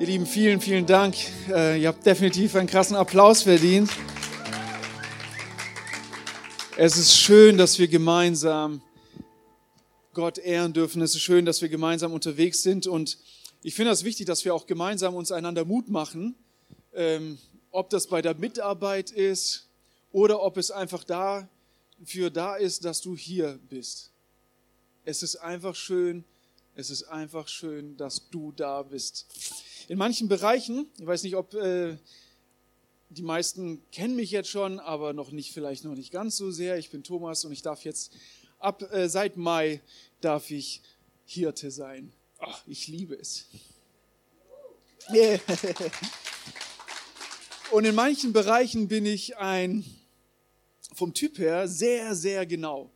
Ihr Lieben, vielen, vielen Dank. Äh, ihr habt definitiv einen krassen Applaus verdient. Es ist schön, dass wir gemeinsam Gott ehren dürfen. Es ist schön, dass wir gemeinsam unterwegs sind. Und ich finde es das wichtig, dass wir auch gemeinsam uns einander Mut machen. Ähm, ob das bei der Mitarbeit ist oder ob es einfach dafür da ist, dass du hier bist. Es ist einfach schön, es ist einfach schön, dass du da bist. In manchen Bereichen, ich weiß nicht, ob äh, die meisten kennen mich jetzt schon, aber noch nicht, vielleicht noch nicht ganz so sehr. Ich bin Thomas und ich darf jetzt ab äh, seit Mai darf ich Hirte sein. Ach, ich liebe es. Yeah. Und in manchen Bereichen bin ich ein vom Typ her sehr, sehr genau.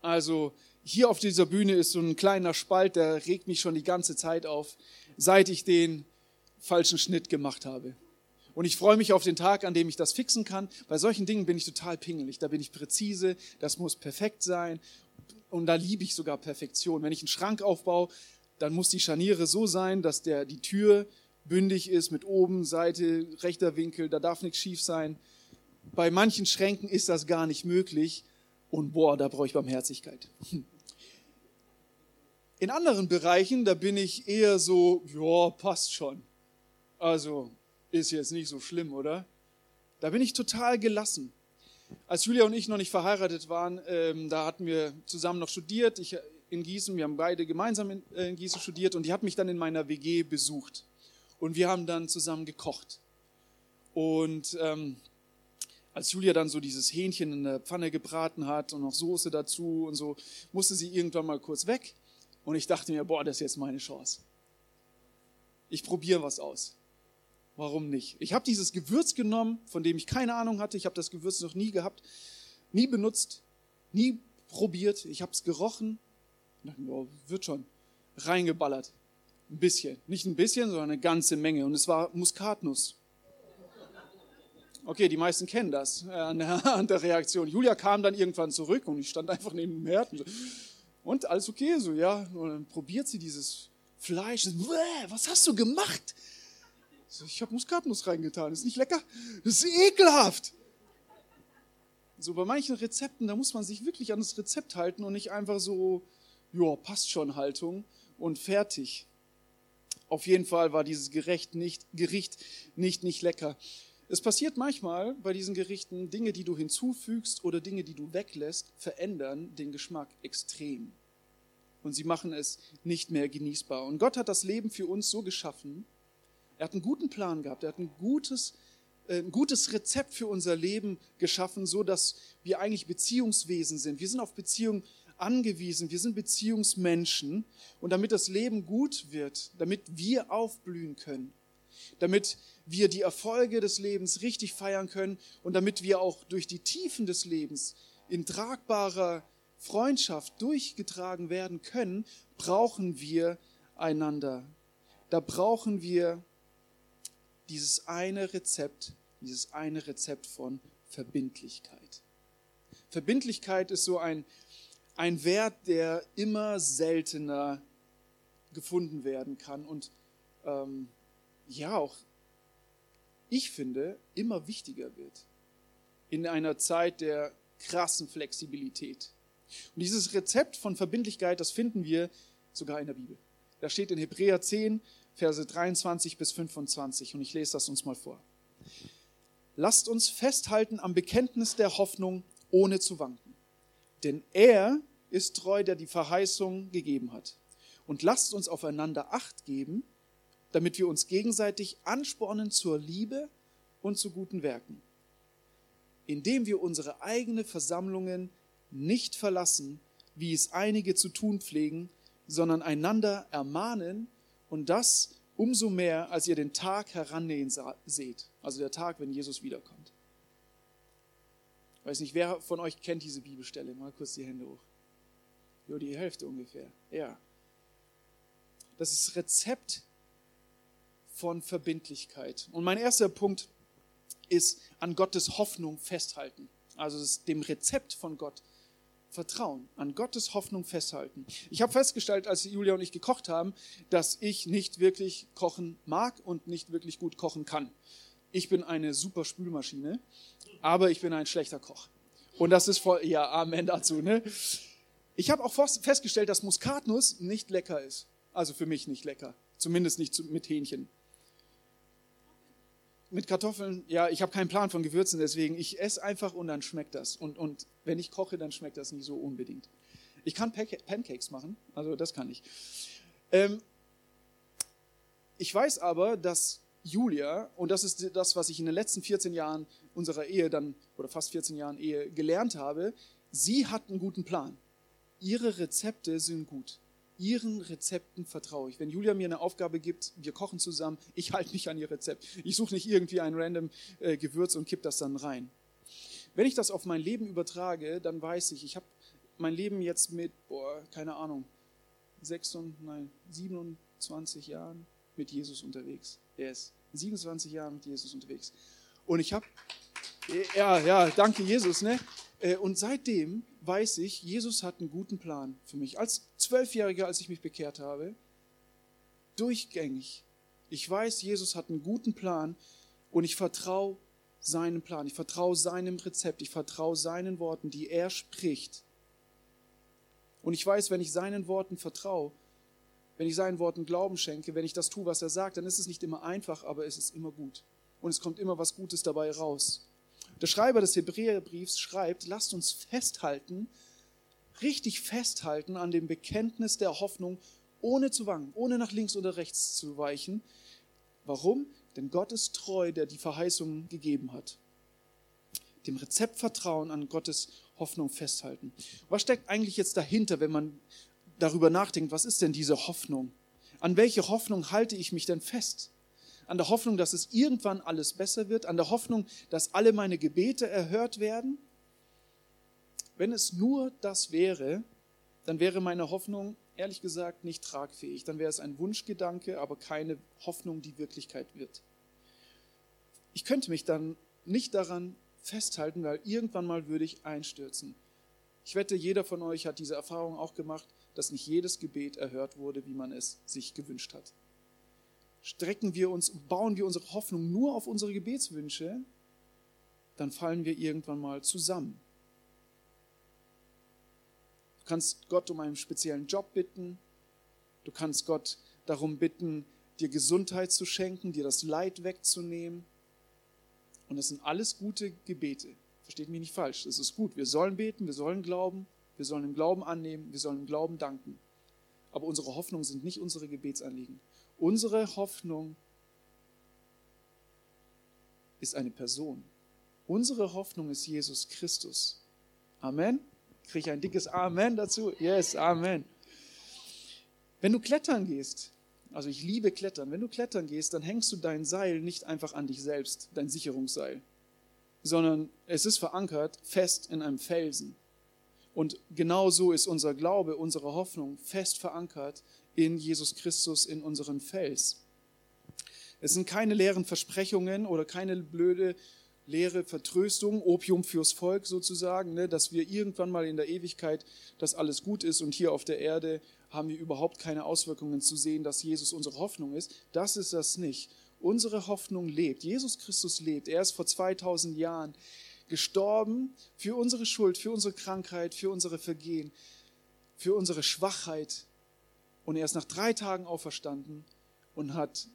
Also hier auf dieser Bühne ist so ein kleiner Spalt, der regt mich schon die ganze Zeit auf, seit ich den falschen Schnitt gemacht habe. Und ich freue mich auf den Tag, an dem ich das fixen kann. Bei solchen Dingen bin ich total pingelig. Da bin ich präzise, das muss perfekt sein. Und da liebe ich sogar Perfektion. Wenn ich einen Schrank aufbaue, dann muss die Scharniere so sein, dass der, die Tür bündig ist mit oben, Seite, rechter Winkel, da darf nichts schief sein. Bei manchen Schränken ist das gar nicht möglich. Und boah, da brauche ich Barmherzigkeit. In anderen Bereichen, da bin ich eher so, ja, passt schon. Also ist jetzt nicht so schlimm, oder? Da bin ich total gelassen. Als Julia und ich noch nicht verheiratet waren, ähm, da hatten wir zusammen noch studiert. Ich in Gießen, wir haben beide gemeinsam in, äh, in Gießen studiert und die hat mich dann in meiner WG besucht. Und wir haben dann zusammen gekocht. Und ähm, als Julia dann so dieses Hähnchen in der Pfanne gebraten hat und noch Soße dazu und so, musste sie irgendwann mal kurz weg. Und ich dachte mir, boah, das ist jetzt meine Chance. Ich probiere was aus. Warum nicht? Ich habe dieses Gewürz genommen, von dem ich keine Ahnung hatte. Ich habe das Gewürz noch nie gehabt, nie benutzt, nie probiert. Ich habe es gerochen. Und dachte, oh, wird schon. Reingeballert. Ein bisschen. Nicht ein bisschen, sondern eine ganze Menge. Und es war Muskatnuss. Okay, die meisten kennen das äh, an der, an der Reaktion. Julia kam dann irgendwann zurück und ich stand einfach neben dem Herd. Und, so, und alles okay, so, ja. Und dann probiert sie dieses Fleisch. Was hast du gemacht? So, ich habe Muskatnuss reingetan. Ist nicht lecker? Das ist ekelhaft. So bei manchen Rezepten, da muss man sich wirklich an das Rezept halten und nicht einfach so, ja, passt schon Haltung und fertig. Auf jeden Fall war dieses Gericht nicht, Gericht nicht, nicht lecker. Es passiert manchmal bei diesen Gerichten, Dinge, die du hinzufügst oder Dinge, die du weglässt, verändern den Geschmack extrem. Und sie machen es nicht mehr genießbar. Und Gott hat das Leben für uns so geschaffen, er hat einen guten Plan gehabt, er hat ein gutes, äh, ein gutes Rezept für unser Leben geschaffen, so dass wir eigentlich Beziehungswesen sind. Wir sind auf Beziehung angewiesen, wir sind Beziehungsmenschen und damit das Leben gut wird, damit wir aufblühen können, damit wir die Erfolge des Lebens richtig feiern können und damit wir auch durch die Tiefen des Lebens in tragbarer Freundschaft durchgetragen werden können, brauchen wir einander. Da brauchen wir dieses eine Rezept, dieses eine Rezept von Verbindlichkeit. Verbindlichkeit ist so ein, ein Wert, der immer seltener gefunden werden kann und ähm, ja auch, ich finde, immer wichtiger wird in einer Zeit der krassen Flexibilität. Und dieses Rezept von Verbindlichkeit, das finden wir sogar in der Bibel. Da steht in Hebräer 10, Verse 23 bis 25 und ich lese das uns mal vor. Lasst uns festhalten am Bekenntnis der Hoffnung, ohne zu wanken. Denn er ist treu, der die Verheißung gegeben hat. Und lasst uns aufeinander Acht geben, damit wir uns gegenseitig anspornen zur Liebe und zu guten Werken. Indem wir unsere eigenen Versammlungen nicht verlassen, wie es einige zu tun pflegen, sondern einander ermahnen und das umso mehr, als ihr den Tag herannähen seht, also der Tag, wenn Jesus wiederkommt. Ich weiß nicht, wer von euch kennt diese Bibelstelle? Mal kurz die Hände hoch. Ja, die Hälfte ungefähr. Ja. Das ist Rezept von Verbindlichkeit. Und mein erster Punkt ist an Gottes Hoffnung festhalten. Also dem Rezept von Gott vertrauen, an Gottes Hoffnung festhalten. Ich habe festgestellt, als Julia und ich gekocht haben, dass ich nicht wirklich kochen mag und nicht wirklich gut kochen kann. Ich bin eine super Spülmaschine, aber ich bin ein schlechter Koch. Und das ist voll, ja, Amen dazu, ne? Ich habe auch festgestellt, dass Muskatnuss nicht lecker ist. Also für mich nicht lecker. Zumindest nicht mit Hähnchen. Mit Kartoffeln, ja, ich habe keinen Plan von Gewürzen, deswegen ich esse einfach und dann schmeckt das. Und, und wenn ich koche, dann schmeckt das nicht so unbedingt. Ich kann Pancakes machen, also das kann ich. Ähm, ich weiß aber, dass Julia, und das ist das, was ich in den letzten 14 Jahren unserer Ehe dann, oder fast 14 Jahren Ehe gelernt habe, sie hat einen guten Plan. Ihre Rezepte sind gut. Ihren Rezepten vertraue ich. Wenn Julia mir eine Aufgabe gibt, wir kochen zusammen, ich halte mich an ihr Rezept. Ich suche nicht irgendwie ein random äh, Gewürz und kipp das dann rein. Wenn ich das auf mein Leben übertrage, dann weiß ich, ich habe mein Leben jetzt mit, boah, keine Ahnung, 26, nein, 27 Jahren mit Jesus unterwegs. Er ist 27 Jahre mit Jesus unterwegs. Und ich habe, ja, ja, danke Jesus, ne? Äh, und seitdem weiß ich, Jesus hat einen guten Plan für mich. Als Zwölfjähriger, als ich mich bekehrt habe, durchgängig. Ich weiß, Jesus hat einen guten Plan und ich vertraue seinem Plan. Ich vertraue seinem Rezept. Ich vertraue seinen Worten, die er spricht. Und ich weiß, wenn ich seinen Worten vertraue, wenn ich seinen Worten Glauben schenke, wenn ich das tue, was er sagt, dann ist es nicht immer einfach, aber es ist immer gut. Und es kommt immer was Gutes dabei raus. Der Schreiber des Hebräerbriefs schreibt, lasst uns festhalten, richtig festhalten an dem Bekenntnis der Hoffnung, ohne zu wangen, ohne nach links oder rechts zu weichen. Warum? Denn Gott ist treu, der die Verheißungen gegeben hat. Dem Rezept vertrauen, an Gottes Hoffnung festhalten. Was steckt eigentlich jetzt dahinter, wenn man darüber nachdenkt, was ist denn diese Hoffnung? An welche Hoffnung halte ich mich denn fest? An der Hoffnung, dass es irgendwann alles besser wird? An der Hoffnung, dass alle meine Gebete erhört werden? Wenn es nur das wäre, dann wäre meine Hoffnung ehrlich gesagt nicht tragfähig. Dann wäre es ein Wunschgedanke, aber keine Hoffnung, die Wirklichkeit wird. Ich könnte mich dann nicht daran festhalten, weil irgendwann mal würde ich einstürzen. Ich wette, jeder von euch hat diese Erfahrung auch gemacht, dass nicht jedes Gebet erhört wurde, wie man es sich gewünscht hat. Strecken wir uns, bauen wir unsere Hoffnung nur auf unsere Gebetswünsche, dann fallen wir irgendwann mal zusammen. Du kannst Gott um einen speziellen Job bitten. Du kannst Gott darum bitten, dir Gesundheit zu schenken, dir das Leid wegzunehmen. Und das sind alles gute Gebete. Versteht mich nicht falsch. Es ist gut. Wir sollen beten, wir sollen glauben, wir sollen im Glauben annehmen, wir sollen im Glauben danken. Aber unsere Hoffnungen sind nicht unsere Gebetsanliegen. Unsere Hoffnung ist eine Person. Unsere Hoffnung ist Jesus Christus. Amen. Kriege ich ein dickes Amen dazu? Yes, Amen. Wenn du klettern gehst, also ich liebe Klettern, wenn du klettern gehst, dann hängst du dein Seil nicht einfach an dich selbst, dein Sicherungsseil, sondern es ist verankert fest in einem Felsen. Und genau so ist unser Glaube, unsere Hoffnung fest verankert in Jesus Christus, in unseren Fels. Es sind keine leeren Versprechungen oder keine blöde leere Vertröstung, Opium fürs Volk sozusagen, ne, dass wir irgendwann mal in der Ewigkeit, dass alles gut ist und hier auf der Erde haben wir überhaupt keine Auswirkungen zu sehen, dass Jesus unsere Hoffnung ist. Das ist das nicht. Unsere Hoffnung lebt. Jesus Christus lebt. Er ist vor 2000 Jahren gestorben für unsere Schuld, für unsere Krankheit, für unsere Vergehen, für unsere Schwachheit. Und er ist nach drei Tagen auferstanden und hat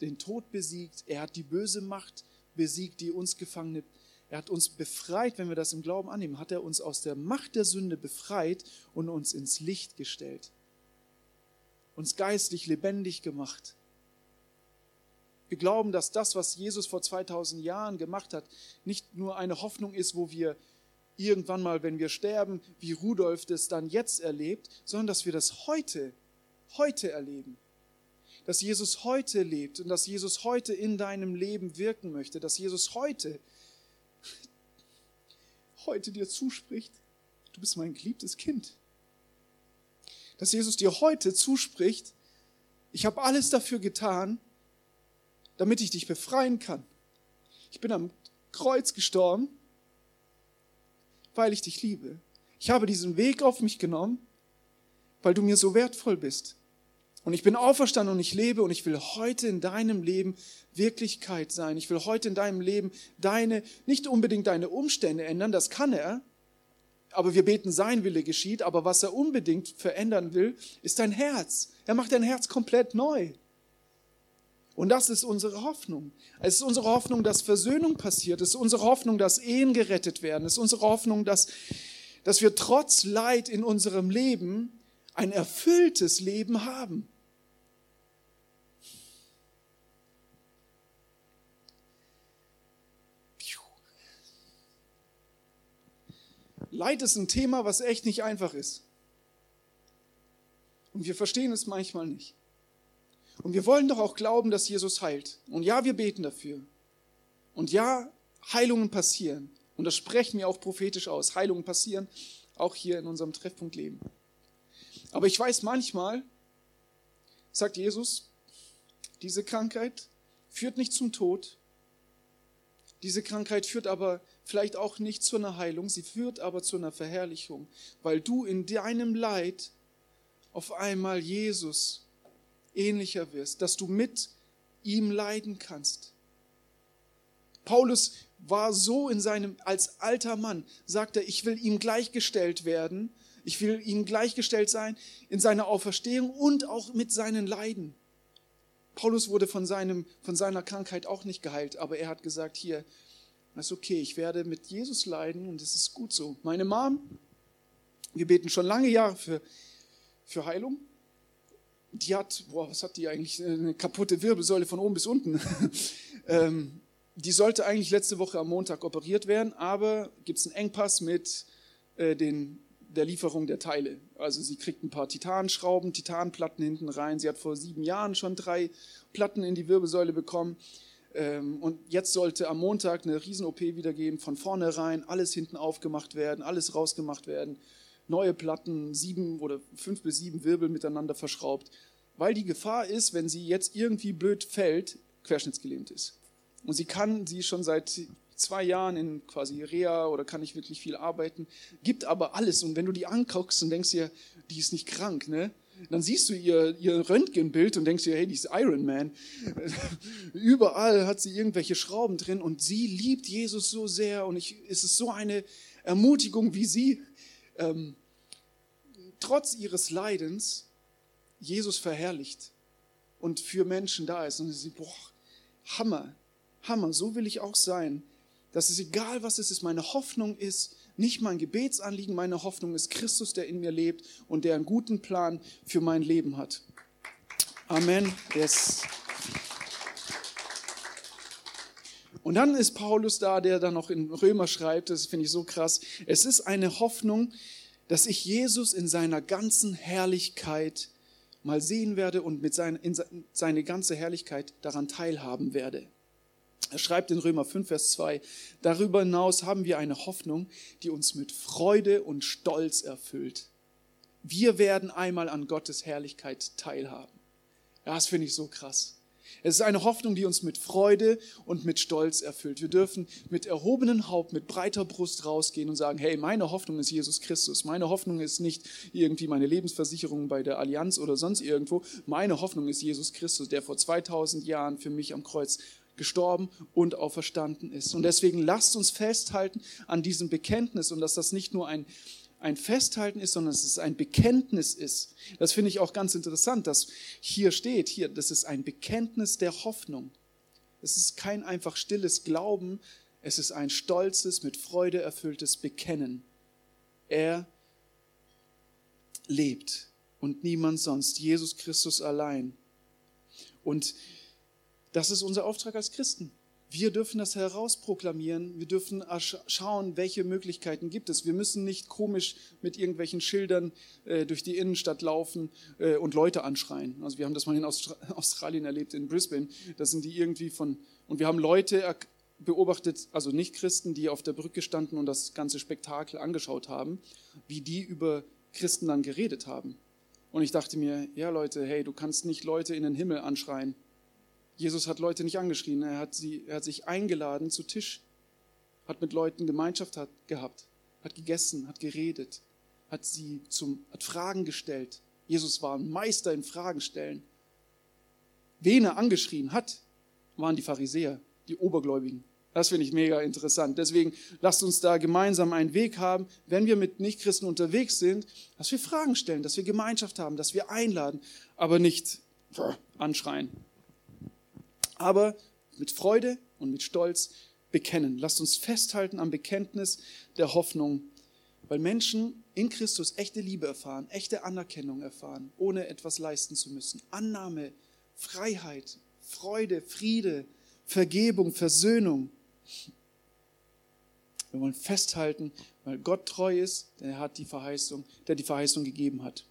den Tod besiegt. Er hat die böse Macht besiegt, die uns Gefangene. Er hat uns befreit, wenn wir das im Glauben annehmen, hat er uns aus der Macht der Sünde befreit und uns ins Licht gestellt. Uns geistlich lebendig gemacht. Wir glauben, dass das, was Jesus vor 2000 Jahren gemacht hat, nicht nur eine Hoffnung ist, wo wir irgendwann mal, wenn wir sterben, wie Rudolf das dann jetzt erlebt, sondern dass wir das heute, heute erleben dass Jesus heute lebt und dass Jesus heute in deinem Leben wirken möchte, dass Jesus heute, heute dir zuspricht, du bist mein geliebtes Kind. Dass Jesus dir heute zuspricht, ich habe alles dafür getan, damit ich dich befreien kann. Ich bin am Kreuz gestorben, weil ich dich liebe. Ich habe diesen Weg auf mich genommen, weil du mir so wertvoll bist. Und ich bin auferstanden und ich lebe und ich will heute in deinem Leben Wirklichkeit sein. Ich will heute in deinem Leben deine, nicht unbedingt deine Umstände ändern, das kann er, aber wir beten, sein Wille geschieht, aber was er unbedingt verändern will, ist dein Herz. Er macht dein Herz komplett neu. Und das ist unsere Hoffnung. Es ist unsere Hoffnung, dass Versöhnung passiert. Es ist unsere Hoffnung, dass Ehen gerettet werden. Es ist unsere Hoffnung, dass, dass wir trotz Leid in unserem Leben ein erfülltes Leben haben. Leid ist ein Thema, was echt nicht einfach ist. Und wir verstehen es manchmal nicht. Und wir wollen doch auch glauben, dass Jesus heilt. Und ja, wir beten dafür. Und ja, Heilungen passieren. Und das sprechen wir auch prophetisch aus. Heilungen passieren, auch hier in unserem Treffpunkt Leben. Aber ich weiß manchmal, sagt Jesus, diese Krankheit führt nicht zum Tod. Diese Krankheit führt aber vielleicht auch nicht zu einer Heilung, sie führt aber zu einer Verherrlichung, weil du in deinem Leid auf einmal Jesus ähnlicher wirst, dass du mit ihm leiden kannst. Paulus war so in seinem, als alter Mann, sagt er, ich will ihm gleichgestellt werden, ich will ihm gleichgestellt sein in seiner Auferstehung und auch mit seinen Leiden. Paulus wurde von, seinem, von seiner Krankheit auch nicht geheilt, aber er hat gesagt, hier, das ist okay, ich werde mit Jesus leiden und es ist gut so. Meine Mom, wir beten schon lange Jahre für, für Heilung. Die hat, boah, was hat die eigentlich? Eine kaputte Wirbelsäule von oben bis unten. ähm, die sollte eigentlich letzte Woche am Montag operiert werden, aber gibt es einen Engpass mit äh, den, der Lieferung der Teile. Also sie kriegt ein paar Titanschrauben, Titanplatten hinten rein. Sie hat vor sieben Jahren schon drei Platten in die Wirbelsäule bekommen. Ähm, und jetzt sollte am Montag eine Riesen-OP wieder geben, von vornherein alles hinten aufgemacht werden, alles rausgemacht werden, neue Platten, sieben oder fünf bis sieben Wirbel miteinander verschraubt, weil die Gefahr ist, wenn sie jetzt irgendwie blöd fällt, querschnittsgelähmt ist. Und sie kann sie schon seit zwei Jahren in quasi Reha oder kann nicht wirklich viel arbeiten, gibt aber alles. Und wenn du die anguckst und denkst dir, die ist nicht krank, ne? Dann siehst du ihr, ihr Röntgenbild und denkst dir, hey, die ist Iron Man. Überall hat sie irgendwelche Schrauben drin und sie liebt Jesus so sehr und ich, es ist so eine Ermutigung, wie sie ähm, trotz ihres Leidens Jesus verherrlicht und für Menschen da ist. Und sie, boah, Hammer, Hammer, so will ich auch sein. Dass es egal, was es ist, meine Hoffnung ist, nicht mein Gebetsanliegen, meine Hoffnung ist Christus, der in mir lebt und der einen guten Plan für mein Leben hat. Amen. Yes. Und dann ist Paulus da, der dann noch in Römer schreibt, das finde ich so krass. Es ist eine Hoffnung, dass ich Jesus in seiner ganzen Herrlichkeit mal sehen werde und mit seine, in seine ganze Herrlichkeit daran teilhaben werde. Er schreibt in Römer 5, Vers 2, darüber hinaus haben wir eine Hoffnung, die uns mit Freude und Stolz erfüllt. Wir werden einmal an Gottes Herrlichkeit teilhaben. Ja, das finde ich so krass. Es ist eine Hoffnung, die uns mit Freude und mit Stolz erfüllt. Wir dürfen mit erhobenem Haupt, mit breiter Brust rausgehen und sagen, hey, meine Hoffnung ist Jesus Christus. Meine Hoffnung ist nicht irgendwie meine Lebensversicherung bei der Allianz oder sonst irgendwo. Meine Hoffnung ist Jesus Christus, der vor 2000 Jahren für mich am Kreuz gestorben und auferstanden ist. Und deswegen lasst uns festhalten an diesem Bekenntnis und dass das nicht nur ein, ein Festhalten ist, sondern dass es ein Bekenntnis ist. Das finde ich auch ganz interessant, dass hier steht, hier, das ist ein Bekenntnis der Hoffnung. Es ist kein einfach stilles Glauben, es ist ein stolzes, mit Freude erfülltes Bekennen. Er lebt und niemand sonst, Jesus Christus allein. Und das ist unser Auftrag als Christen. Wir dürfen das herausproklamieren. Wir dürfen schauen, welche Möglichkeiten gibt es. Wir müssen nicht komisch mit irgendwelchen Schildern äh, durch die Innenstadt laufen äh, und Leute anschreien. Also wir haben das mal in Austra Australien erlebt, in Brisbane. Da sind die irgendwie von, und wir haben Leute beobachtet, also nicht Christen, die auf der Brücke standen und das ganze Spektakel angeschaut haben, wie die über Christen dann geredet haben. Und ich dachte mir, ja Leute, hey, du kannst nicht Leute in den Himmel anschreien. Jesus hat Leute nicht angeschrien, er hat, sie, er hat sich eingeladen zu Tisch, hat mit Leuten Gemeinschaft hat, gehabt, hat gegessen, hat geredet, hat sie zum, hat Fragen gestellt. Jesus war ein Meister in Fragen stellen. Wen er angeschrien hat, waren die Pharisäer, die Obergläubigen. Das finde ich mega interessant. Deswegen lasst uns da gemeinsam einen Weg haben, wenn wir mit Nichtchristen unterwegs sind, dass wir Fragen stellen, dass wir Gemeinschaft haben, dass wir einladen, aber nicht anschreien. Aber mit Freude und mit Stolz bekennen. Lasst uns festhalten am Bekenntnis der Hoffnung, weil Menschen in Christus echte Liebe erfahren, echte Anerkennung erfahren, ohne etwas leisten zu müssen. Annahme, Freiheit, Freude, Friede, Vergebung, Versöhnung. Wir wollen festhalten, weil Gott treu ist, der hat die Verheißung, der die Verheißung gegeben hat.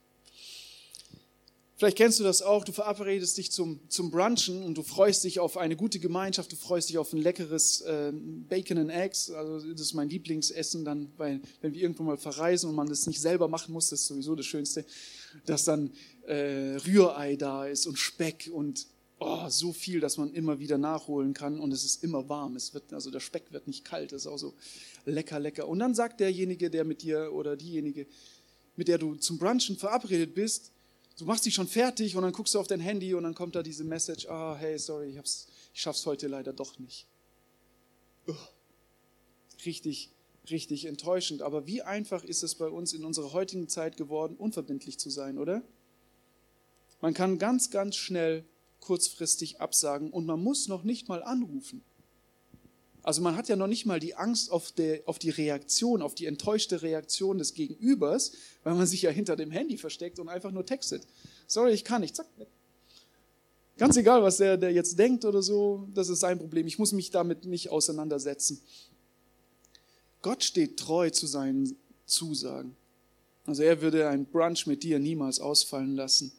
Vielleicht kennst du das auch, du verabredest dich zum, zum Brunchen und du freust dich auf eine gute Gemeinschaft, du freust dich auf ein leckeres äh, Bacon and Eggs, also das ist mein Lieblingsessen dann, weil, wenn wir irgendwo mal verreisen und man das nicht selber machen muss, das ist sowieso das Schönste, dass dann äh, Rührei da ist und Speck und oh, so viel, dass man immer wieder nachholen kann und es ist immer warm. Es wird, also der Speck wird nicht kalt, das ist auch so lecker, lecker. Und dann sagt derjenige, der mit dir oder diejenige, mit der du zum Brunchen verabredet bist, du machst dich schon fertig und dann guckst du auf dein Handy und dann kommt da diese Message, ah, hey, sorry, ich, hab's, ich schaff's heute leider doch nicht. Oh, richtig, richtig enttäuschend. Aber wie einfach ist es bei uns in unserer heutigen Zeit geworden, unverbindlich zu sein, oder? Man kann ganz, ganz schnell kurzfristig absagen und man muss noch nicht mal anrufen. Also man hat ja noch nicht mal die Angst auf, der, auf die Reaktion, auf die enttäuschte Reaktion des Gegenübers, weil man sich ja hinter dem Handy versteckt und einfach nur textet. Sorry, ich kann nicht. Zack. Ganz egal, was der, der jetzt denkt oder so, das ist sein Problem. Ich muss mich damit nicht auseinandersetzen. Gott steht treu zu seinen Zusagen. Also er würde ein Brunch mit dir niemals ausfallen lassen.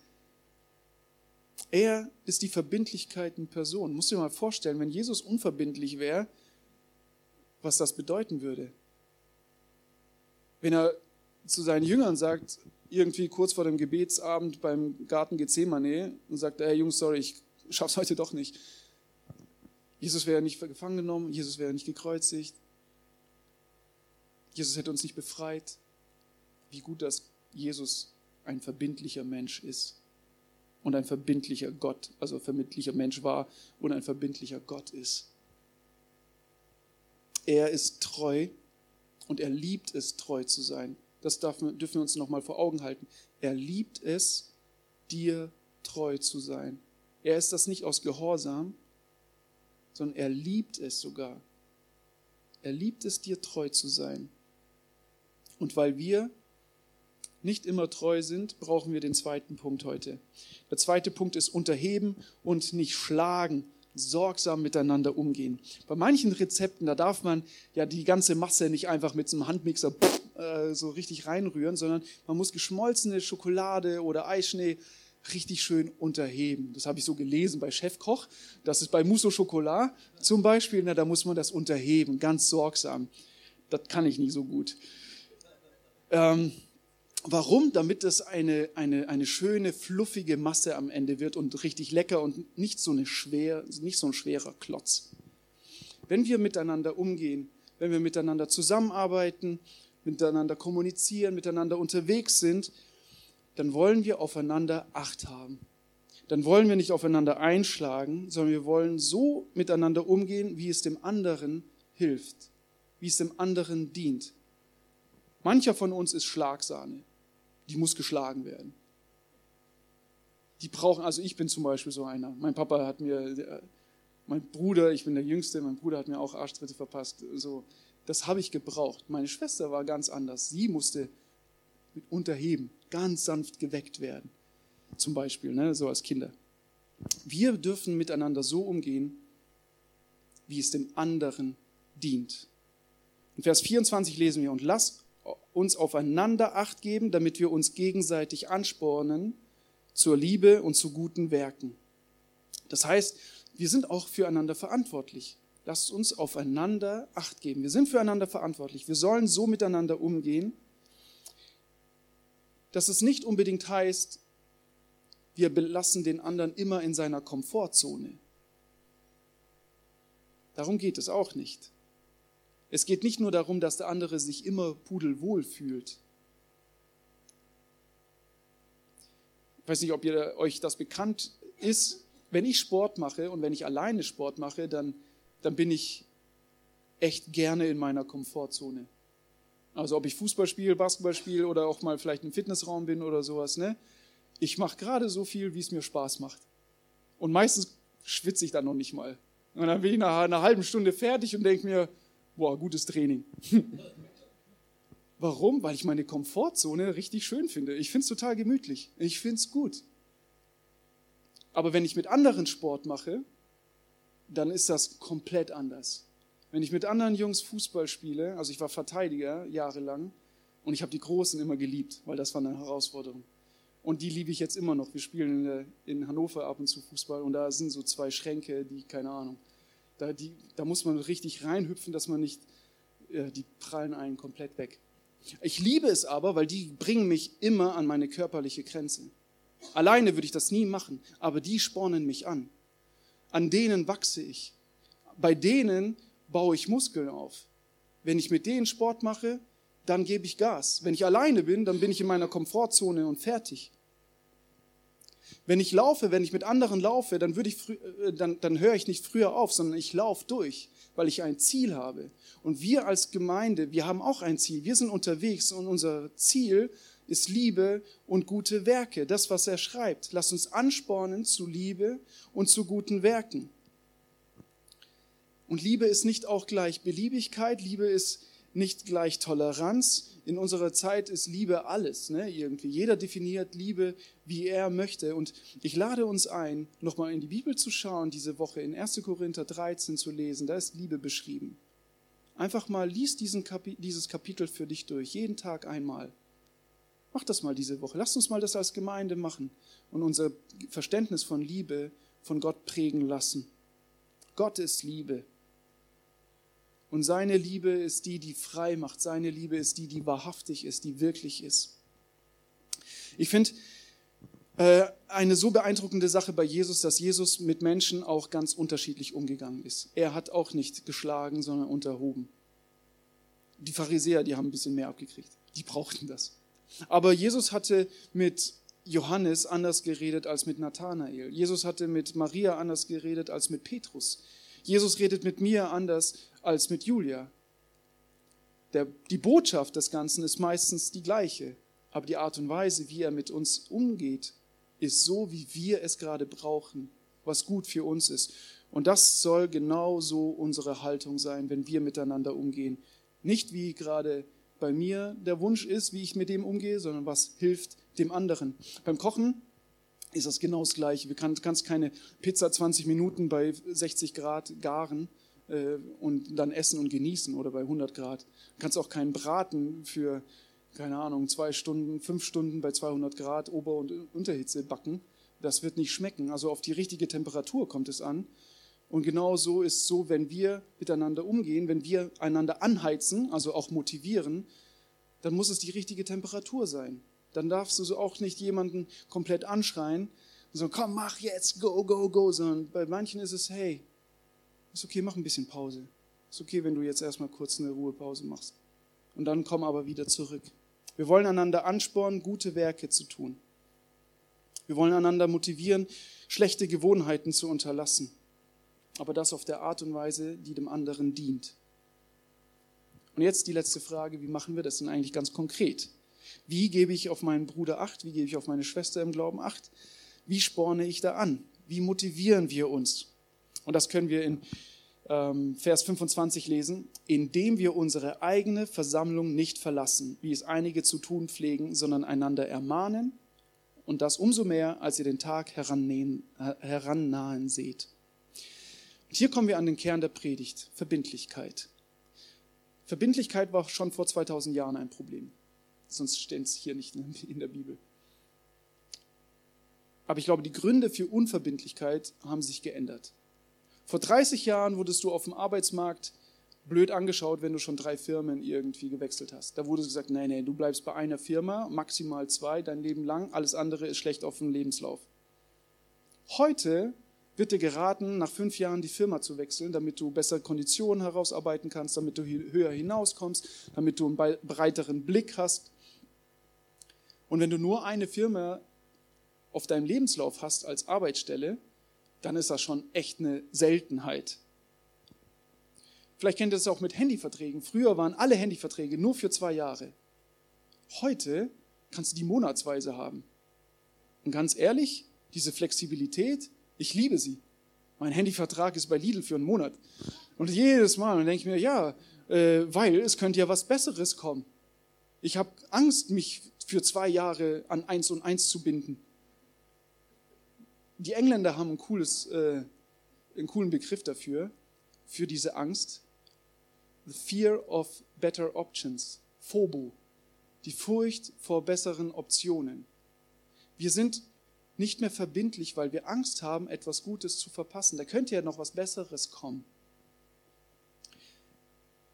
Er ist die Verbindlichkeit in Person. Muss dir mal vorstellen, wenn Jesus unverbindlich wäre, was das bedeuten würde. Wenn er zu seinen Jüngern sagt, irgendwie kurz vor dem Gebetsabend beim Garten Gethsemane, und sagt, hey Jungs, sorry, ich schaff's heute doch nicht. Jesus wäre nicht gefangen genommen, Jesus wäre nicht gekreuzigt, Jesus hätte uns nicht befreit. Wie gut, dass Jesus ein verbindlicher Mensch ist und ein verbindlicher Gott, also ein verbindlicher Mensch war und ein verbindlicher Gott ist. Er ist treu und er liebt es, treu zu sein. Das dürfen wir uns nochmal vor Augen halten. Er liebt es, dir treu zu sein. Er ist das nicht aus Gehorsam, sondern er liebt es sogar. Er liebt es, dir treu zu sein. Und weil wir nicht immer treu sind, brauchen wir den zweiten Punkt heute. Der zweite Punkt ist unterheben und nicht schlagen, sorgsam miteinander umgehen. Bei manchen Rezepten, da darf man ja die ganze Masse nicht einfach mit so einem Handmixer äh, so richtig reinrühren, sondern man muss geschmolzene Schokolade oder Eischnee richtig schön unterheben. Das habe ich so gelesen bei Chefkoch. Das ist bei Mousse au Chocolat zum Beispiel, na, da muss man das unterheben, ganz sorgsam. Das kann ich nicht so gut. Ähm, Warum? Damit es eine, eine, eine schöne, fluffige Masse am Ende wird und richtig lecker und nicht so, eine schwer, nicht so ein schwerer Klotz. Wenn wir miteinander umgehen, wenn wir miteinander zusammenarbeiten, miteinander kommunizieren, miteinander unterwegs sind, dann wollen wir aufeinander Acht haben. Dann wollen wir nicht aufeinander einschlagen, sondern wir wollen so miteinander umgehen, wie es dem anderen hilft, wie es dem anderen dient. Mancher von uns ist Schlagsahne die muss geschlagen werden. Die brauchen, also ich bin zum Beispiel so einer. Mein Papa hat mir, mein Bruder, ich bin der Jüngste, mein Bruder hat mir auch Arschtritte verpasst. So, das habe ich gebraucht. Meine Schwester war ganz anders. Sie musste mit unterheben, ganz sanft geweckt werden. Zum Beispiel, ne, so als Kinder. Wir dürfen miteinander so umgehen, wie es dem anderen dient. In Vers 24 lesen wir, und lasst uns aufeinander acht geben, damit wir uns gegenseitig anspornen zur Liebe und zu guten Werken. Das heißt, wir sind auch füreinander verantwortlich. Lasst uns aufeinander acht geben. Wir sind füreinander verantwortlich. Wir sollen so miteinander umgehen, dass es nicht unbedingt heißt, wir belassen den anderen immer in seiner Komfortzone. Darum geht es auch nicht. Es geht nicht nur darum, dass der andere sich immer pudelwohl fühlt. Ich weiß nicht, ob ihr, euch das bekannt ist. Wenn ich Sport mache und wenn ich alleine Sport mache, dann, dann bin ich echt gerne in meiner Komfortzone. Also ob ich Fußball spiele, Basketball spiele oder auch mal vielleicht im Fitnessraum bin oder sowas. Ne? Ich mache gerade so viel, wie es mir Spaß macht. Und meistens schwitze ich dann noch nicht mal. Und dann bin ich nach einer halben Stunde fertig und denke mir, boah, gutes Training. Warum? Weil ich meine Komfortzone richtig schön finde. Ich finde es total gemütlich. Ich finde es gut. Aber wenn ich mit anderen Sport mache, dann ist das komplett anders. Wenn ich mit anderen Jungs Fußball spiele, also ich war Verteidiger jahrelang und ich habe die Großen immer geliebt, weil das war eine Herausforderung. Und die liebe ich jetzt immer noch. Wir spielen in, in, Hannover ab und zu Fußball und da sind so zwei Schränke, die, keine Ahnung, da, die, da muss man richtig reinhüpfen, dass man nicht, äh, die prallen einen komplett weg. Ich liebe es aber, weil die bringen mich immer an meine körperliche Grenze. Alleine würde ich das nie machen, aber die spornen mich an. An denen wachse ich. Bei denen baue ich Muskeln auf. Wenn ich mit denen Sport mache, dann gebe ich Gas. Wenn ich alleine bin, dann bin ich in meiner Komfortzone und fertig. Wenn ich laufe, wenn ich mit anderen laufe, dann, würde ich, äh, dann, dann höre ich nicht früher auf, sondern ich laufe durch, weil ich ein Ziel habe. Und wir als Gemeinde, wir haben auch ein Ziel. Wir sind unterwegs und unser Ziel ist Liebe und gute Werke. Das, was er schreibt. Lass uns anspornen zu Liebe und zu guten Werken. Und Liebe ist nicht auch gleich Beliebigkeit, Liebe ist nicht gleich Toleranz. In unserer Zeit ist Liebe alles, ne, irgendwie. Jeder definiert Liebe, wie er möchte. Und ich lade uns ein, nochmal in die Bibel zu schauen, diese Woche in 1. Korinther 13 zu lesen. Da ist Liebe beschrieben. Einfach mal lies diesen Kapi dieses Kapitel für dich durch, jeden Tag einmal. Mach das mal diese Woche. Lass uns mal das als Gemeinde machen und unser Verständnis von Liebe von Gott prägen lassen. Gott ist Liebe. Und seine Liebe ist die, die frei macht. Seine Liebe ist die, die wahrhaftig ist, die wirklich ist. Ich finde äh, eine so beeindruckende Sache bei Jesus, dass Jesus mit Menschen auch ganz unterschiedlich umgegangen ist. Er hat auch nicht geschlagen, sondern unterhoben. Die Pharisäer, die haben ein bisschen mehr abgekriegt. Die brauchten das. Aber Jesus hatte mit Johannes anders geredet als mit Nathanael. Jesus hatte mit Maria anders geredet als mit Petrus. Jesus redet mit mir anders als mit Julia. Der, die Botschaft des Ganzen ist meistens die gleiche, aber die Art und Weise, wie er mit uns umgeht, ist so, wie wir es gerade brauchen, was gut für uns ist. Und das soll genauso unsere Haltung sein, wenn wir miteinander umgehen. Nicht wie gerade bei mir der Wunsch ist, wie ich mit dem umgehe, sondern was hilft dem anderen. Beim Kochen ist das genau das Gleiche. Du kannst keine Pizza 20 Minuten bei 60 Grad garen äh, und dann essen und genießen oder bei 100 Grad. Du kannst auch keinen Braten für, keine Ahnung, zwei Stunden, fünf Stunden bei 200 Grad Ober- und Unterhitze backen. Das wird nicht schmecken. Also auf die richtige Temperatur kommt es an. Und genau so ist so, wenn wir miteinander umgehen, wenn wir einander anheizen, also auch motivieren, dann muss es die richtige Temperatur sein. Dann darfst du so auch nicht jemanden komplett anschreien und so, komm, mach jetzt, go, go, go, sondern bei manchen ist es, hey, ist okay, mach ein bisschen Pause. Ist okay, wenn du jetzt erstmal kurz eine Ruhepause machst. Und dann komm aber wieder zurück. Wir wollen einander anspornen, gute Werke zu tun. Wir wollen einander motivieren, schlechte Gewohnheiten zu unterlassen. Aber das auf der Art und Weise, die dem anderen dient. Und jetzt die letzte Frage, wie machen wir das denn eigentlich ganz konkret? Wie gebe ich auf meinen Bruder Acht? Wie gebe ich auf meine Schwester im Glauben Acht? Wie sporne ich da an? Wie motivieren wir uns? Und das können wir in ähm, Vers 25 lesen. Indem wir unsere eigene Versammlung nicht verlassen, wie es einige zu tun pflegen, sondern einander ermahnen. Und das umso mehr, als ihr den Tag herannahen, herannahen seht. Und hier kommen wir an den Kern der Predigt, Verbindlichkeit. Verbindlichkeit war schon vor 2000 Jahren ein Problem sonst steht es hier nicht in der Bibel. Aber ich glaube, die Gründe für Unverbindlichkeit haben sich geändert. Vor 30 Jahren wurdest du auf dem Arbeitsmarkt blöd angeschaut, wenn du schon drei Firmen irgendwie gewechselt hast. Da wurde gesagt, nee, nee, du bleibst bei einer Firma, maximal zwei, dein Leben lang, alles andere ist schlecht auf dem Lebenslauf. Heute wird dir geraten, nach fünf Jahren die Firma zu wechseln, damit du bessere Konditionen herausarbeiten kannst, damit du höher hinauskommst, damit du einen breiteren Blick hast. Und wenn du nur eine Firma auf deinem Lebenslauf hast als Arbeitsstelle, dann ist das schon echt eine Seltenheit. Vielleicht kennt ihr das auch mit Handyverträgen. Früher waren alle Handyverträge nur für zwei Jahre. Heute kannst du die monatsweise haben. Und ganz ehrlich, diese Flexibilität, ich liebe sie. Mein Handyvertrag ist bei Lidl für einen Monat. Und jedes Mal denke ich mir, ja, äh, weil es könnte ja was Besseres kommen. Ich habe Angst, mich für zwei Jahre an eins und eins zu binden. Die Engländer haben ein cooles, äh, einen coolen Begriff dafür, für diese Angst. The fear of better options. Phobo. Die Furcht vor besseren Optionen. Wir sind nicht mehr verbindlich, weil wir Angst haben, etwas Gutes zu verpassen. Da könnte ja noch was Besseres kommen.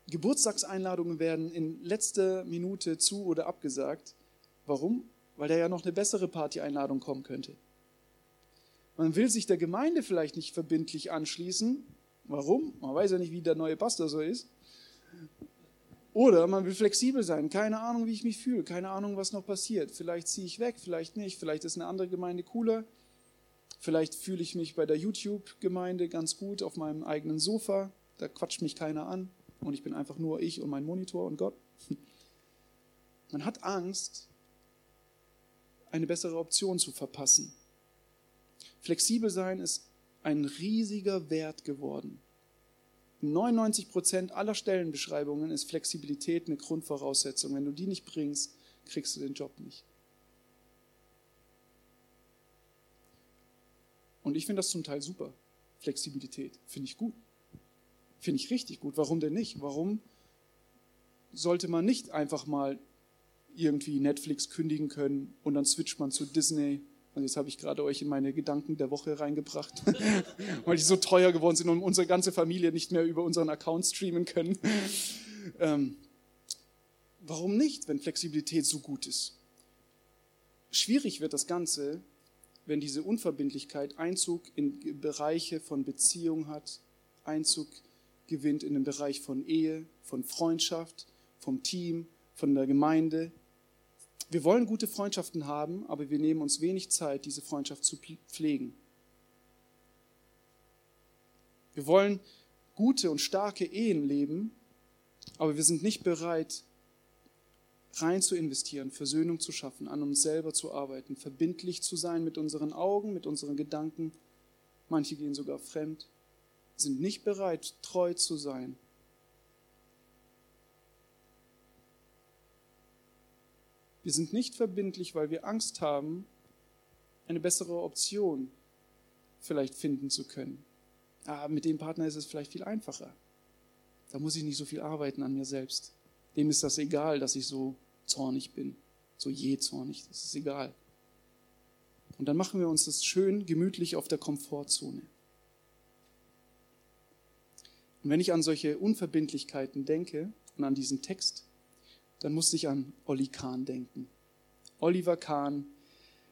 Geburtstagseinladungen werden in letzter Minute zu oder abgesagt. Warum? Weil da ja noch eine bessere Party-Einladung kommen könnte. Man will sich der Gemeinde vielleicht nicht verbindlich anschließen. Warum? Man weiß ja nicht, wie der neue Pastor so ist. Oder man will flexibel sein. Keine Ahnung, wie ich mich fühle. Keine Ahnung, was noch passiert. Vielleicht ziehe ich weg, vielleicht nicht. Vielleicht ist eine andere Gemeinde cooler. Vielleicht fühle ich mich bei der YouTube-Gemeinde ganz gut auf meinem eigenen Sofa. Da quatscht mich keiner an. Und ich bin einfach nur ich und mein Monitor und Gott. Man hat Angst, eine bessere Option zu verpassen. Flexibel sein ist ein riesiger Wert geworden. In 99 Prozent aller Stellenbeschreibungen ist Flexibilität eine Grundvoraussetzung. Wenn du die nicht bringst, kriegst du den Job nicht. Und ich finde das zum Teil super. Flexibilität finde ich gut. Finde ich richtig gut. Warum denn nicht? Warum sollte man nicht einfach mal irgendwie Netflix kündigen können und dann switcht man zu Disney und jetzt habe ich gerade euch in meine Gedanken der Woche reingebracht, weil die so teuer geworden sind und unsere ganze Familie nicht mehr über unseren Account streamen können. Ähm, warum nicht, wenn Flexibilität so gut ist? Schwierig wird das Ganze, wenn diese Unverbindlichkeit Einzug in Bereiche von Beziehung hat, Einzug gewinnt in den Bereich von Ehe, von Freundschaft, vom Team, von der Gemeinde, wir wollen gute Freundschaften haben, aber wir nehmen uns wenig Zeit, diese Freundschaft zu pflegen. Wir wollen gute und starke Ehen leben, aber wir sind nicht bereit, rein zu investieren, Versöhnung zu schaffen, an uns selber zu arbeiten, verbindlich zu sein mit unseren Augen, mit unseren Gedanken. Manche gehen sogar fremd, sind nicht bereit, treu zu sein Wir sind nicht verbindlich, weil wir Angst haben, eine bessere Option vielleicht finden zu können. Aber ah, mit dem Partner ist es vielleicht viel einfacher. Da muss ich nicht so viel arbeiten an mir selbst. Dem ist das egal, dass ich so zornig bin, so je zornig. Das ist egal. Und dann machen wir uns das schön gemütlich auf der Komfortzone. Und wenn ich an solche Unverbindlichkeiten denke und an diesen Text, dann musste ich an Olli Kahn denken. Oliver Kahn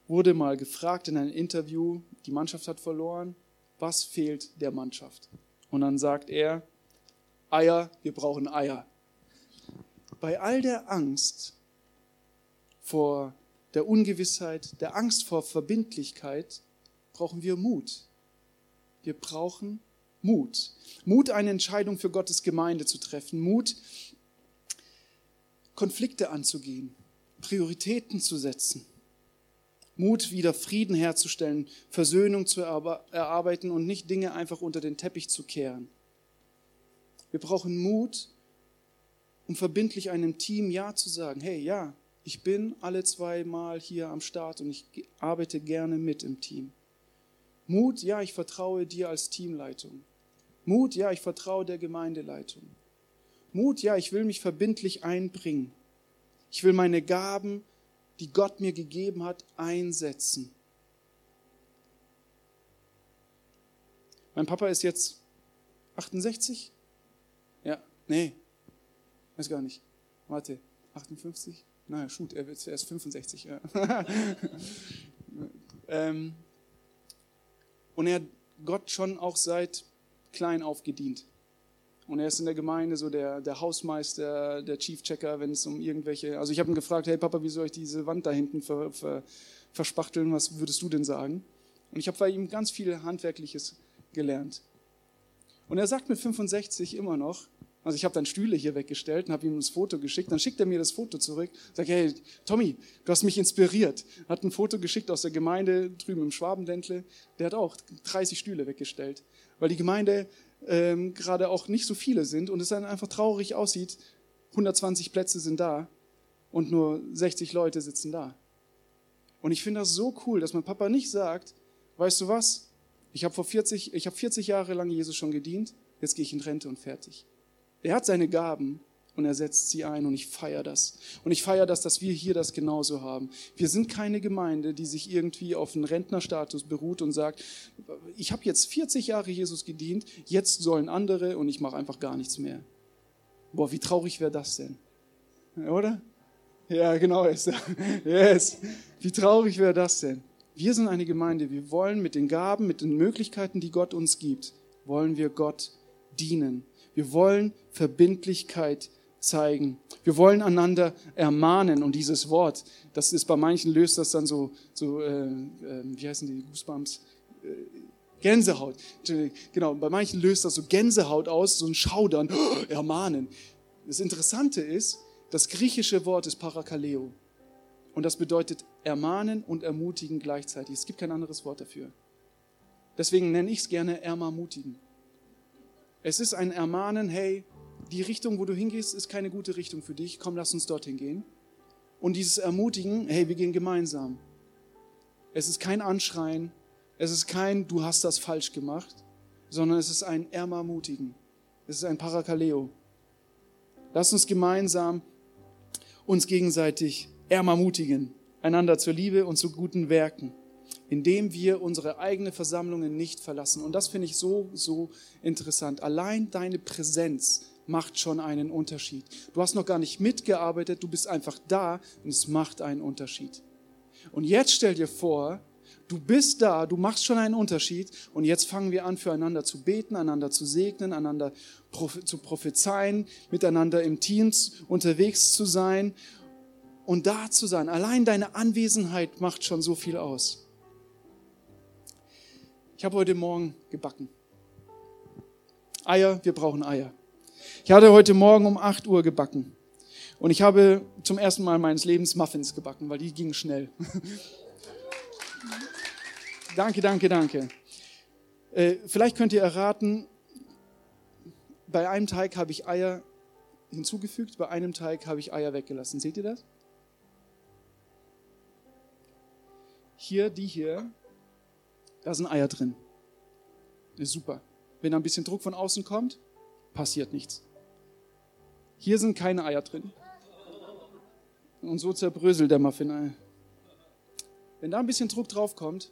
wurde mal gefragt in einem Interview, die Mannschaft hat verloren, was fehlt der Mannschaft? Und dann sagt er, Eier, wir brauchen Eier. Bei all der Angst vor der Ungewissheit, der Angst vor Verbindlichkeit, brauchen wir Mut. Wir brauchen Mut. Mut, eine Entscheidung für Gottes Gemeinde zu treffen. Mut, Konflikte anzugehen, Prioritäten zu setzen, Mut, wieder Frieden herzustellen, Versöhnung zu erarbeiten und nicht Dinge einfach unter den Teppich zu kehren. Wir brauchen Mut, um verbindlich einem Team Ja zu sagen. Hey, ja, ich bin alle zweimal hier am Start und ich arbeite gerne mit im Team. Mut, ja, ich vertraue dir als Teamleitung. Mut, ja, ich vertraue der Gemeindeleitung. Mut, ja, ich will mich verbindlich einbringen. Ich will meine Gaben, die Gott mir gegeben hat, einsetzen. Mein Papa ist jetzt 68? Ja, nee, weiß gar nicht. Warte, 58? Naja, shoot, er, wird, er ist 65. Ja. ähm, und er hat Gott schon auch seit klein auf gedient. Und er ist in der Gemeinde so der, der Hausmeister, der Chief Checker, wenn es um irgendwelche. Also ich habe ihn gefragt, hey Papa, wie soll ich diese Wand da hinten ver, ver, verspachteln, was würdest du denn sagen? Und ich habe bei ihm ganz viel Handwerkliches gelernt. Und er sagt mit 65 immer noch, also ich habe dann Stühle hier weggestellt und habe ihm das Foto geschickt. Dann schickt er mir das Foto zurück. Sagt, hey, Tommy, du hast mich inspiriert. Hat ein Foto geschickt aus der Gemeinde drüben im Schwabenländle. Der hat auch 30 Stühle weggestellt, weil die Gemeinde ähm, gerade auch nicht so viele sind und es dann einfach traurig aussieht. 120 Plätze sind da und nur 60 Leute sitzen da. Und ich finde das so cool, dass mein Papa nicht sagt, weißt du was? Ich habe vor 40, ich habe 40 Jahre lang Jesus schon gedient. Jetzt gehe ich in Rente und fertig. Er hat seine Gaben und er setzt sie ein und ich feiere das. Und ich feiere das, dass wir hier das genauso haben. Wir sind keine Gemeinde, die sich irgendwie auf einen Rentnerstatus beruht und sagt, ich habe jetzt 40 Jahre Jesus gedient, jetzt sollen andere und ich mache einfach gar nichts mehr. Boah, wie traurig wäre das denn? Oder? Ja, genau. Yes. Wie traurig wäre das denn? Wir sind eine Gemeinde, wir wollen mit den Gaben, mit den Möglichkeiten, die Gott uns gibt, wollen wir Gott dienen. Wir wollen Verbindlichkeit zeigen. Wir wollen einander ermahnen. Und dieses Wort, das ist bei manchen löst das dann so, so äh, äh, wie heißen die Goosebumps? Äh, Gänsehaut. Genau, bei manchen löst das so Gänsehaut aus, so ein Schaudern, ermahnen. Das Interessante ist, das griechische Wort ist Parakaleo. Und das bedeutet ermahnen und ermutigen gleichzeitig. Es gibt kein anderes Wort dafür. Deswegen nenne ich es gerne ermahmutigen. Es ist ein Ermahnen, hey, die Richtung, wo du hingehst, ist keine gute Richtung für dich. Komm, lass uns dorthin gehen. Und dieses Ermutigen, hey, wir gehen gemeinsam. Es ist kein Anschreien, es ist kein, du hast das falsch gemacht, sondern es ist ein Ermahmutigen. Es ist ein Parakaleo. Lass uns gemeinsam uns gegenseitig ermahmutigen, einander zur Liebe und zu guten Werken indem wir unsere eigenen Versammlungen nicht verlassen. Und das finde ich so, so interessant. Allein deine Präsenz macht schon einen Unterschied. Du hast noch gar nicht mitgearbeitet, du bist einfach da und es macht einen Unterschied. Und jetzt stell dir vor, du bist da, du machst schon einen Unterschied und jetzt fangen wir an, füreinander zu beten, einander zu segnen, einander zu prophezeien, miteinander im Teams unterwegs zu sein und da zu sein. Allein deine Anwesenheit macht schon so viel aus. Ich habe heute Morgen gebacken. Eier, wir brauchen Eier. Ich hatte heute Morgen um 8 Uhr gebacken. Und ich habe zum ersten Mal meines Lebens Muffins gebacken, weil die gingen schnell. danke, danke, danke. Äh, vielleicht könnt ihr erraten, bei einem Teig habe ich Eier hinzugefügt, bei einem Teig habe ich Eier weggelassen. Seht ihr das? Hier, die hier, da sind Eier drin. Super. Wenn da ein bisschen Druck von außen kommt, passiert nichts. Hier sind keine Eier drin. Und so zerbröselt der Muffin. Wenn da ein bisschen Druck drauf kommt,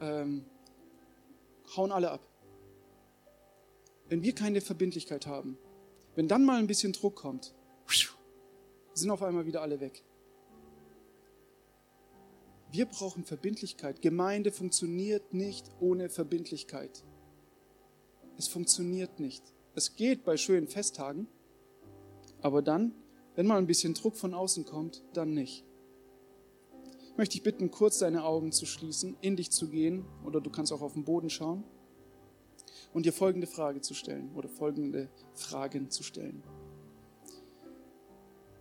ähm, hauen alle ab. Wenn wir keine Verbindlichkeit haben, wenn dann mal ein bisschen Druck kommt, sind auf einmal wieder alle weg. Wir brauchen Verbindlichkeit. Gemeinde funktioniert nicht ohne Verbindlichkeit. Es funktioniert nicht. Es geht bei schönen Festtagen, aber dann, wenn mal ein bisschen Druck von außen kommt, dann nicht. Ich möchte dich bitten, kurz deine Augen zu schließen, in dich zu gehen, oder du kannst auch auf den Boden schauen und dir folgende Frage zu stellen oder folgende Fragen zu stellen.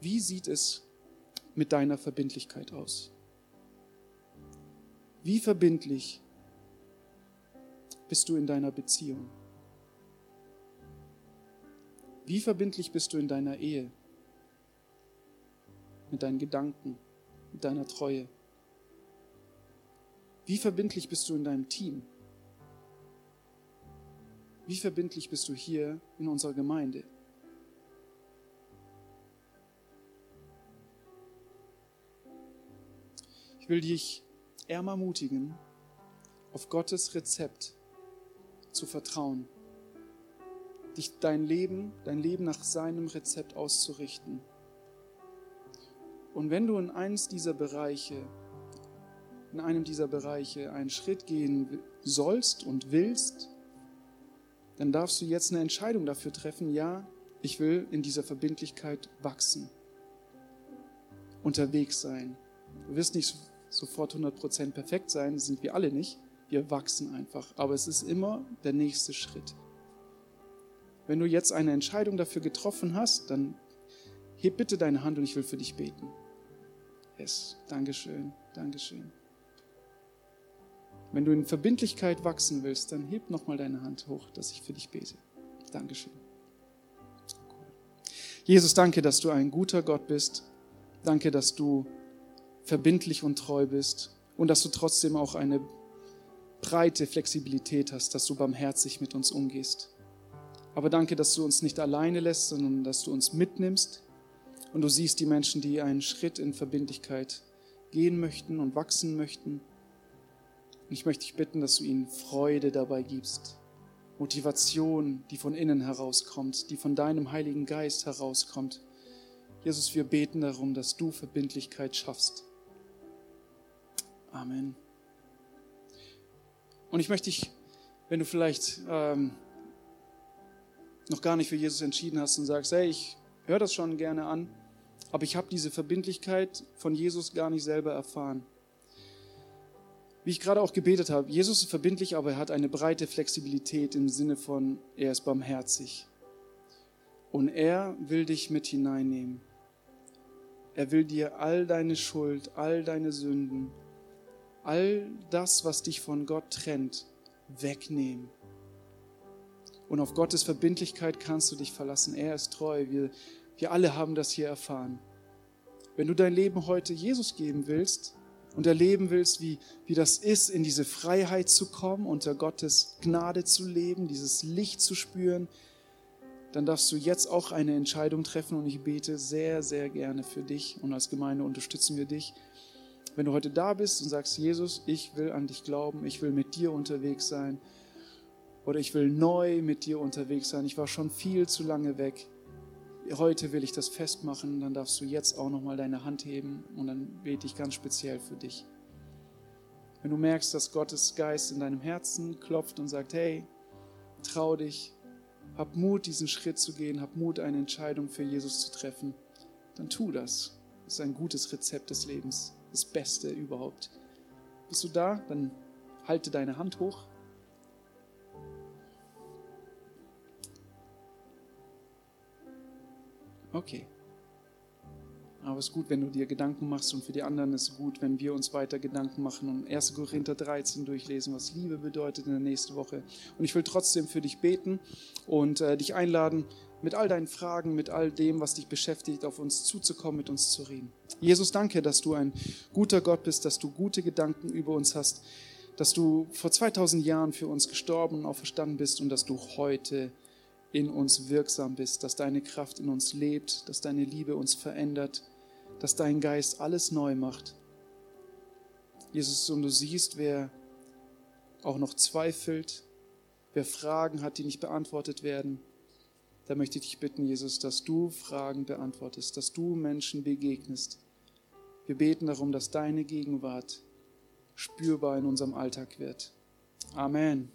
Wie sieht es mit deiner Verbindlichkeit aus? Wie verbindlich bist du in deiner Beziehung? Wie verbindlich bist du in deiner Ehe? Mit deinen Gedanken, mit deiner Treue? Wie verbindlich bist du in deinem Team? Wie verbindlich bist du hier in unserer Gemeinde? Ich will dich ermutigen, auf Gottes Rezept zu vertrauen, dich dein Leben, dein Leben nach seinem Rezept auszurichten. Und wenn du in eines dieser Bereiche, in einem dieser Bereiche einen Schritt gehen sollst und willst, dann darfst du jetzt eine Entscheidung dafür treffen, ja, ich will in dieser Verbindlichkeit wachsen, unterwegs sein. Du wirst nicht sofort 100% perfekt sein, sind wir alle nicht. Wir wachsen einfach. Aber es ist immer der nächste Schritt. Wenn du jetzt eine Entscheidung dafür getroffen hast, dann heb bitte deine Hand und ich will für dich beten. Yes, Dankeschön, Dankeschön. Wenn du in Verbindlichkeit wachsen willst, dann heb nochmal deine Hand hoch, dass ich für dich bete. Dankeschön. Jesus, danke, dass du ein guter Gott bist. Danke, dass du verbindlich und treu bist und dass du trotzdem auch eine breite Flexibilität hast, dass du barmherzig mit uns umgehst. Aber danke, dass du uns nicht alleine lässt, sondern dass du uns mitnimmst und du siehst die Menschen, die einen Schritt in Verbindlichkeit gehen möchten und wachsen möchten. Und ich möchte dich bitten, dass du ihnen Freude dabei gibst, Motivation, die von innen herauskommt, die von deinem Heiligen Geist herauskommt. Jesus, wir beten darum, dass du Verbindlichkeit schaffst. Amen. Und ich möchte dich, wenn du vielleicht ähm, noch gar nicht für Jesus entschieden hast und sagst, hey, ich höre das schon gerne an, aber ich habe diese Verbindlichkeit von Jesus gar nicht selber erfahren. Wie ich gerade auch gebetet habe, Jesus ist verbindlich, aber er hat eine breite Flexibilität im Sinne von, er ist barmherzig. Und er will dich mit hineinnehmen. Er will dir all deine Schuld, all deine Sünden, all das, was dich von Gott trennt, wegnehmen. Und auf Gottes Verbindlichkeit kannst du dich verlassen. Er ist treu. Wir, wir alle haben das hier erfahren. Wenn du dein Leben heute Jesus geben willst und erleben willst, wie, wie das ist, in diese Freiheit zu kommen, unter Gottes Gnade zu leben, dieses Licht zu spüren, dann darfst du jetzt auch eine Entscheidung treffen und ich bete sehr, sehr gerne für dich und als Gemeinde unterstützen wir dich. Wenn du heute da bist und sagst, Jesus, ich will an dich glauben, ich will mit dir unterwegs sein, oder ich will neu mit dir unterwegs sein. Ich war schon viel zu lange weg. Heute will ich das festmachen. Dann darfst du jetzt auch nochmal deine Hand heben und dann bete ich ganz speziell für dich. Wenn du merkst, dass Gottes Geist in deinem Herzen klopft und sagt, hey, trau dich, hab Mut, diesen Schritt zu gehen, hab Mut, eine Entscheidung für Jesus zu treffen, dann tu das. Das ist ein gutes Rezept des Lebens, das Beste überhaupt. Bist du da? Dann halte deine Hand hoch. Okay. Aber es ist gut, wenn du dir Gedanken machst und für die anderen ist es gut, wenn wir uns weiter Gedanken machen und 1. Korinther 13 durchlesen, was Liebe bedeutet in der nächsten Woche. Und ich will trotzdem für dich beten und äh, dich einladen, mit all deinen Fragen, mit all dem, was dich beschäftigt, auf uns zuzukommen, mit uns zu reden. Jesus, danke, dass du ein guter Gott bist, dass du gute Gedanken über uns hast, dass du vor 2000 Jahren für uns gestorben und auferstanden bist und dass du heute in uns wirksam bist, dass deine Kraft in uns lebt, dass deine Liebe uns verändert, dass dein Geist alles neu macht. Jesus, und du siehst, wer auch noch zweifelt, wer Fragen hat, die nicht beantwortet werden, da möchte ich dich bitten, Jesus, dass du Fragen beantwortest, dass du Menschen begegnest. Wir beten darum, dass deine Gegenwart spürbar in unserem Alltag wird. Amen.